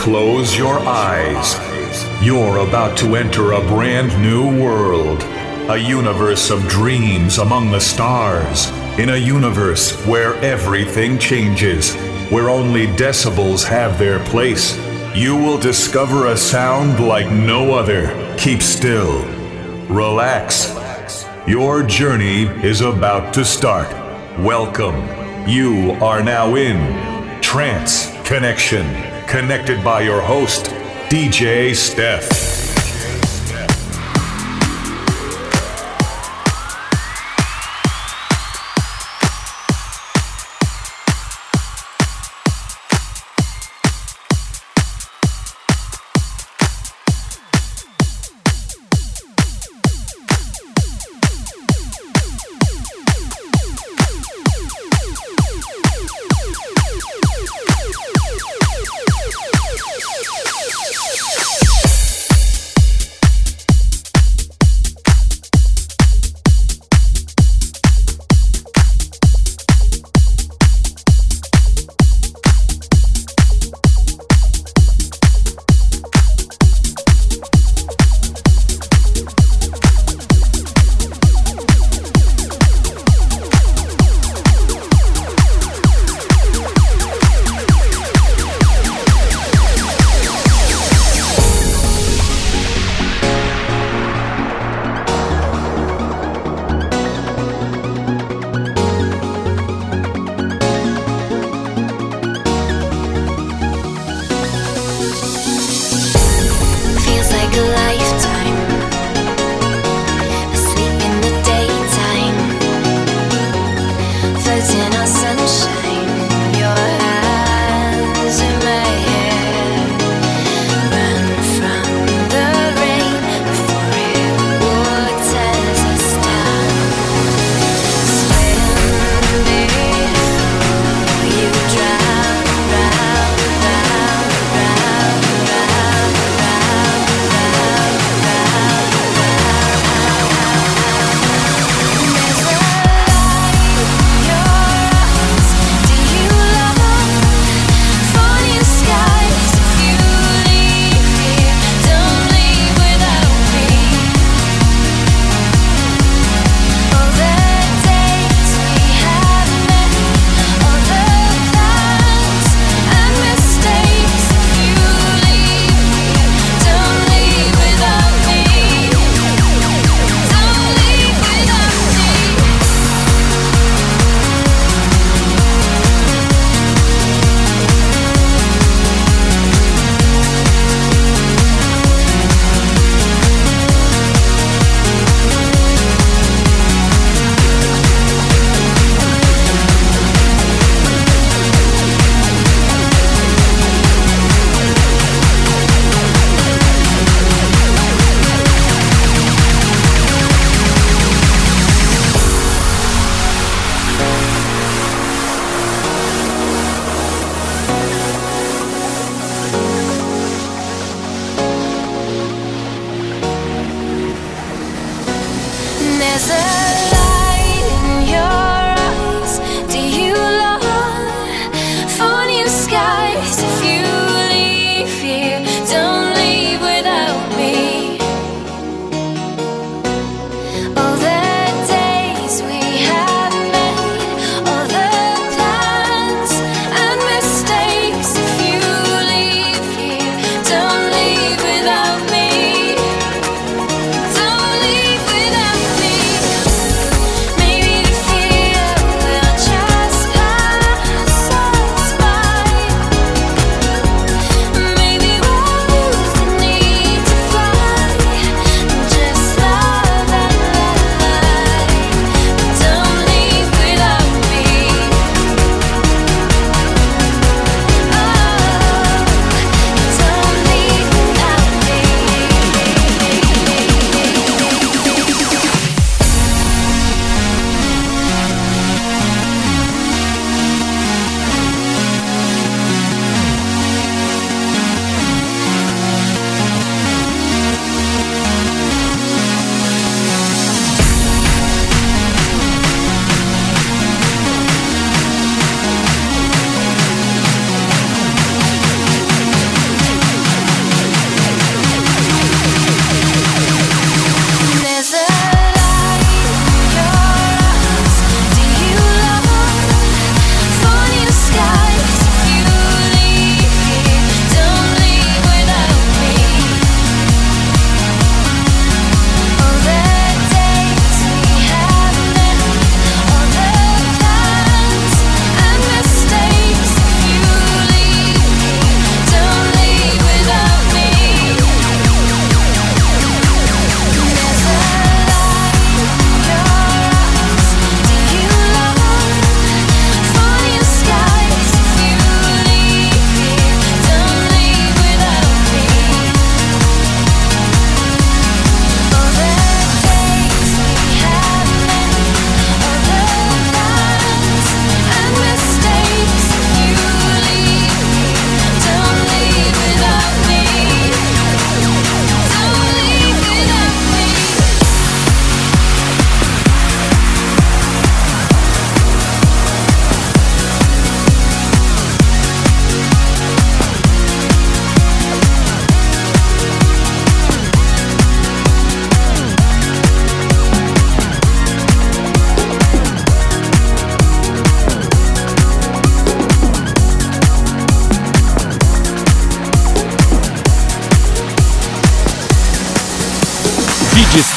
close your eyes. You're about to enter a brand new world. A universe of dreams among the stars. In a universe where everything changes. Where only decibels have their place. You will discover a sound like no other. Keep still. Relax. Your journey is about to start. Welcome. You are now in Trance Connection, connected by your host, DJ Steph.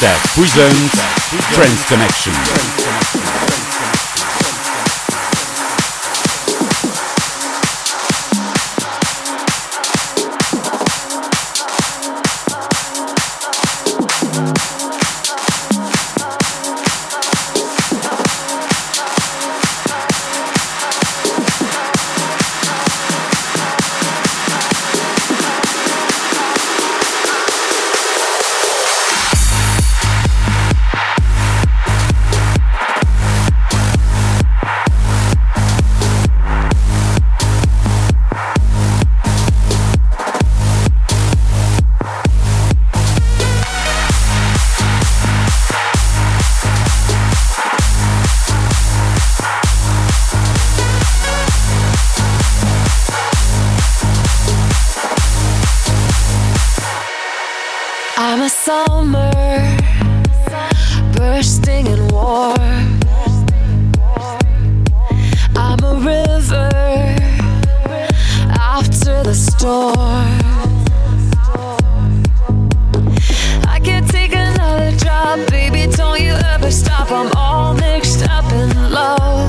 Steph presents Trance Connection. stop, I'm all mixed up in love.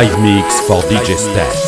Live mix for DJ Steph.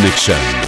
Connection.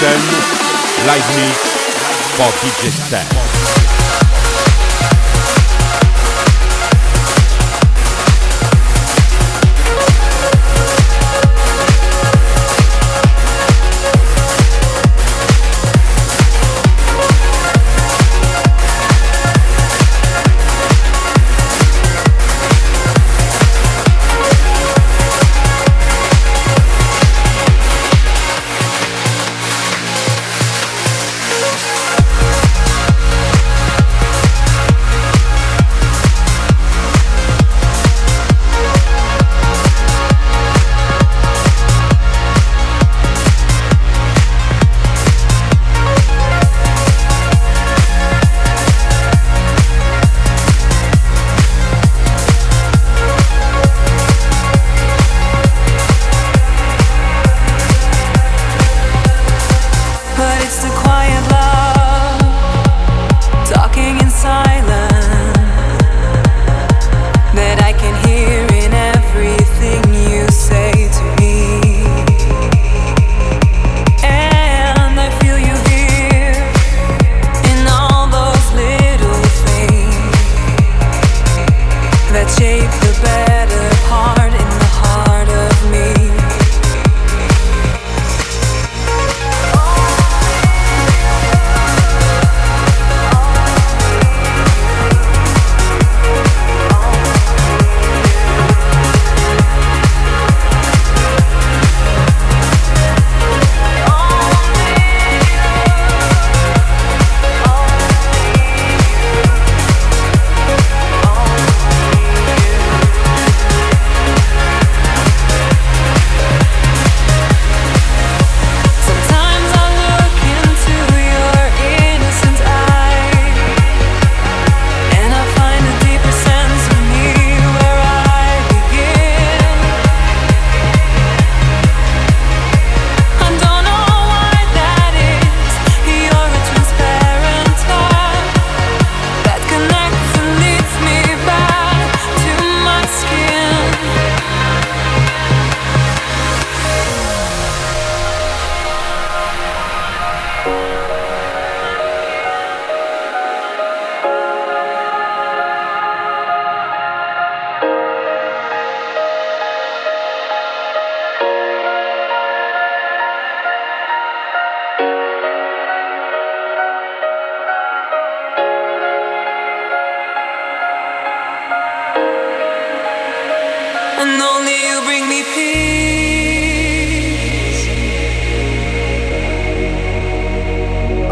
Connection, live mix for DJ Stan.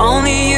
Only you